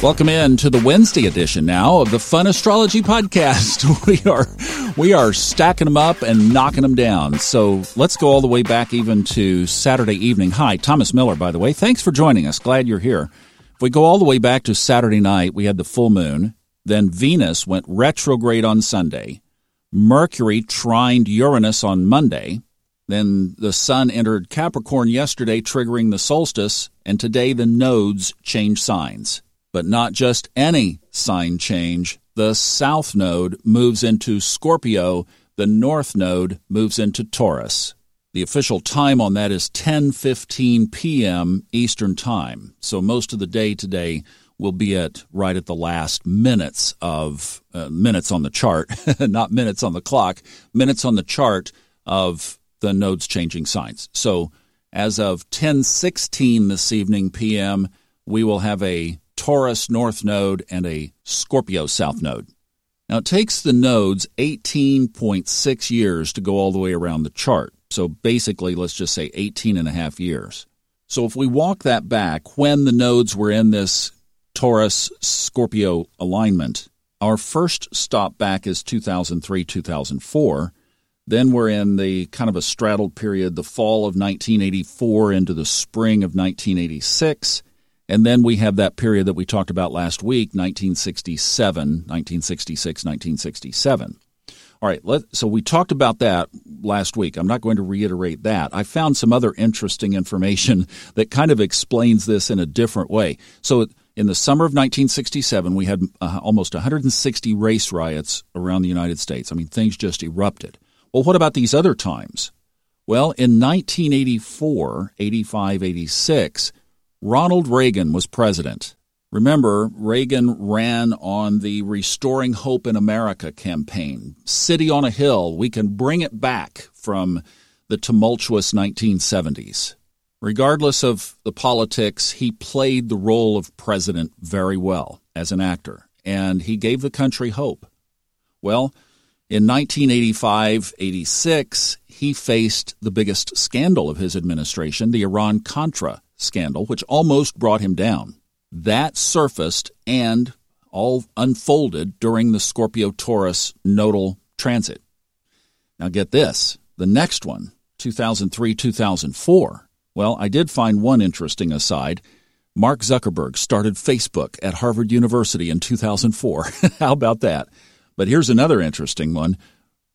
Welcome in to the Wednesday edition now of the Fun Astrology Podcast. We are we are stacking them up and knocking them down. So let's go all the way back even to Saturday evening. Hi, Thomas Miller, by the way. Thanks for joining us. Glad you're here. If we go all the way back to Saturday night, we had the full moon. Then Venus went retrograde on Sunday. Mercury trined Uranus on Monday. Then the sun entered Capricorn yesterday, triggering the solstice, and today the nodes change signs but not just any sign change. The south node moves into Scorpio, the north node moves into Taurus. The official time on that is 10:15 p.m. Eastern Time. So most of the day today will be at right at the last minutes of uh, minutes on the chart, not minutes on the clock, minutes on the chart of the nodes changing signs. So as of 10:16 this evening p.m., we will have a Taurus north node and a Scorpio south node. Now it takes the nodes 18.6 years to go all the way around the chart. So basically, let's just say 18 and a half years. So if we walk that back, when the nodes were in this Taurus Scorpio alignment, our first stop back is 2003 2004. Then we're in the kind of a straddled period, the fall of 1984 into the spring of 1986. And then we have that period that we talked about last week, 1967, 1966, 1967. All right, let, so we talked about that last week. I'm not going to reiterate that. I found some other interesting information that kind of explains this in a different way. So in the summer of 1967, we had uh, almost 160 race riots around the United States. I mean, things just erupted. Well, what about these other times? Well, in 1984, 85, 86, Ronald Reagan was president. Remember, Reagan ran on the Restoring Hope in America campaign. City on a Hill, we can bring it back from the tumultuous 1970s. Regardless of the politics, he played the role of president very well as an actor, and he gave the country hope. Well, in 1985 86, he faced the biggest scandal of his administration, the Iran Contra scandal, which almost brought him down. That surfaced and all unfolded during the Scorpio Taurus nodal transit. Now, get this the next one, 2003 2004. Well, I did find one interesting aside. Mark Zuckerberg started Facebook at Harvard University in 2004. How about that? But here's another interesting one.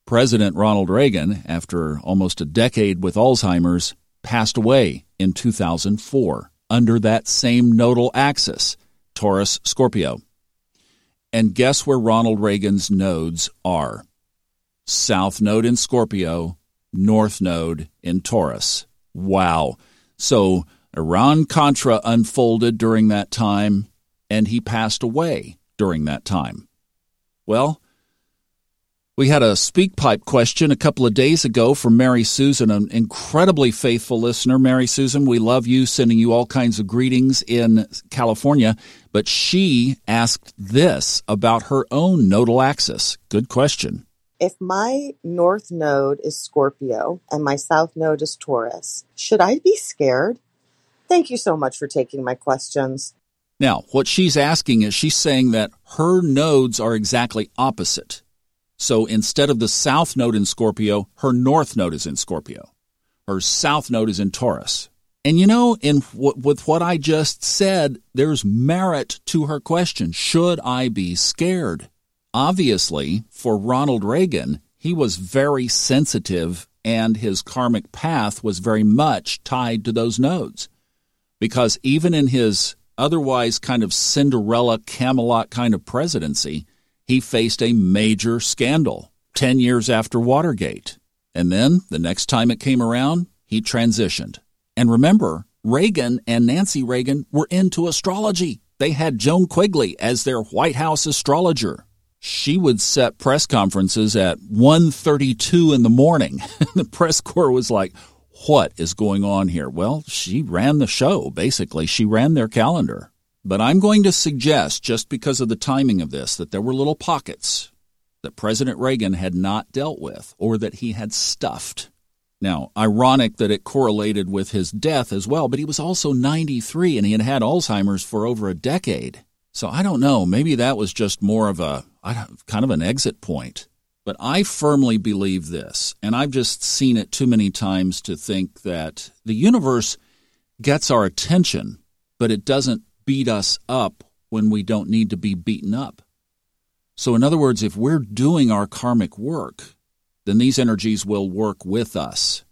President Ronald Reagan, after almost a decade with Alzheimer's, passed away in 2004 under that same nodal axis, Taurus Scorpio. And guess where Ronald Reagan's nodes are? South node in Scorpio, north node in Taurus. Wow. So Iran Contra unfolded during that time, and he passed away during that time. Well, we had a SpeakPipe question a couple of days ago from Mary Susan, an incredibly faithful listener. Mary Susan, we love you, sending you all kinds of greetings in California. But she asked this about her own nodal axis. Good question. If my north node is Scorpio and my south node is Taurus, should I be scared? Thank you so much for taking my questions. Now, what she's asking is she's saying that her nodes are exactly opposite. So instead of the south node in Scorpio, her north node is in Scorpio. Her south node is in Taurus. And you know, in w- with what I just said, there's merit to her question. Should I be scared? Obviously, for Ronald Reagan, he was very sensitive and his karmic path was very much tied to those nodes. Because even in his otherwise kind of Cinderella Camelot kind of presidency, he faced a major scandal 10 years after Watergate. And then the next time it came around, he transitioned. And remember, Reagan and Nancy Reagan were into astrology. They had Joan Quigley as their White House astrologer. She would set press conferences at 1:32 in the morning. the press corps was like, "What is going on here?" Well, she ran the show, basically. She ran their calendar. But I'm going to suggest, just because of the timing of this, that there were little pockets that President Reagan had not dealt with or that he had stuffed. Now, ironic that it correlated with his death as well, but he was also 93 and he had had Alzheimer's for over a decade. So I don't know. Maybe that was just more of a kind of an exit point. But I firmly believe this, and I've just seen it too many times to think that the universe gets our attention, but it doesn't beat us up when we don't need to be beaten up. So, in other words, if we're doing our karmic work, then these energies will work with us.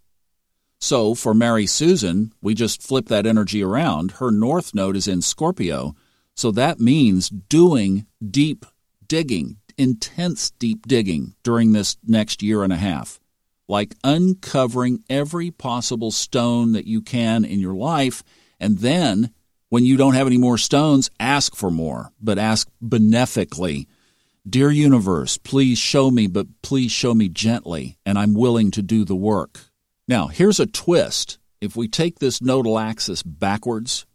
So, for Mary Susan, we just flip that energy around. Her north node is in Scorpio. So that means doing deep digging, intense deep digging during this next year and a half, like uncovering every possible stone that you can in your life. And then, when you don't have any more stones, ask for more, but ask benefically. Dear universe, please show me, but please show me gently, and I'm willing to do the work. Now, here's a twist. If we take this nodal axis backwards,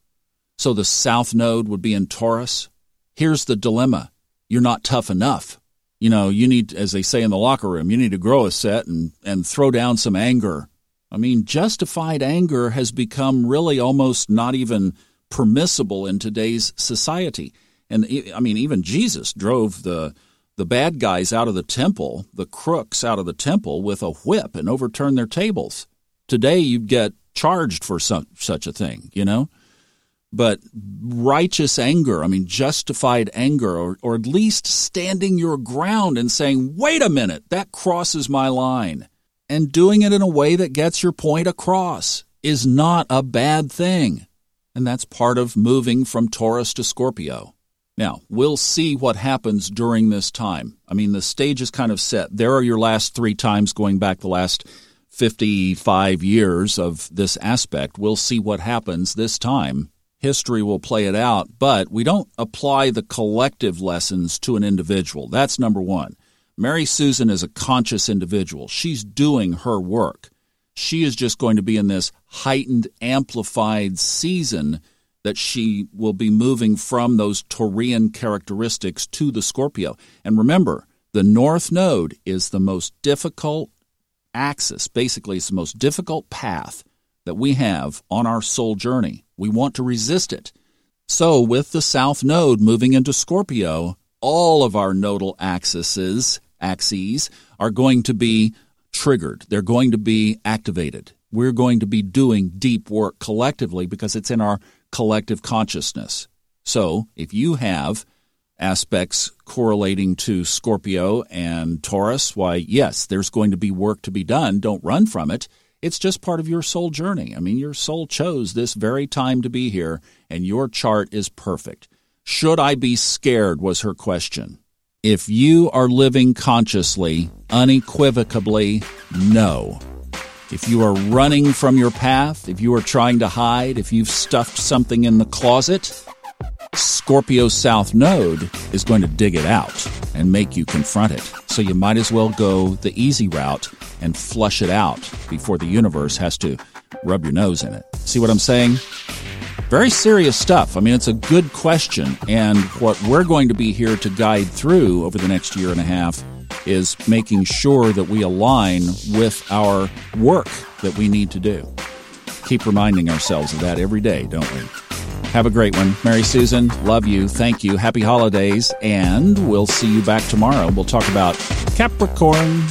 so the south node would be in Taurus, here's the dilemma. You're not tough enough you know, you need, as they say in the locker room, you need to grow a set and, and throw down some anger. I mean, justified anger has become really almost not even permissible in today's society. And I mean, even Jesus drove the the bad guys out of the temple, the crooks out of the temple with a whip and overturned their tables. Today, you'd get charged for some, such a thing, you know? but righteous anger, I mean, justified anger, or, or at least standing your ground and saying, wait a minute, that crosses my line. And doing it in a way that gets your point across is not a bad thing. And that's part of moving from Taurus to Scorpio. Now, we'll see what happens during this time. I mean, the stage is kind of set. There are your last three times going back the last 55 years of this aspect. We'll see what happens this time history will play it out, but we don't apply the collective lessons to an individual. That's number one. Mary Susan is a conscious individual. She's doing her work. She is just going to be in this heightened, amplified season that she will be moving from those Taurian characteristics to the Scorpio. And remember, the North Node is the most difficult axis. Basically, it's the most difficult path that we have on our soul journey. We want to resist it. So, with the South Node moving into Scorpio, all of our nodal axes, axes are going to be triggered. They're going to be activated. We're going to be doing deep work collectively because it's in our collective consciousness. So, if you have aspects correlating to Scorpio and Taurus, why, yes, there's going to be work to be done. Don't run from it. It's just part of your soul journey. I mean, your soul chose this very time to be here, and your chart is perfect. Should I be scared? was her question. If you are living consciously, unequivocally, no. If you are running from your path, if you are trying to hide, if you've stuffed something in the closet, Scorpio South Node is going to dig it out and make you confront it. So you might as well go the easy route and flush it out before the universe has to rub your nose in it. See what I'm saying? Very serious stuff. I mean, it's a good question. And what we're going to be here to guide through over the next year and a half is making sure that we align with our work that we need to do. Keep reminding ourselves of that every day, don't we? Have a great one. Mary Susan, love you. Thank you. Happy holidays. And we'll see you back tomorrow. We'll talk about Capricorn.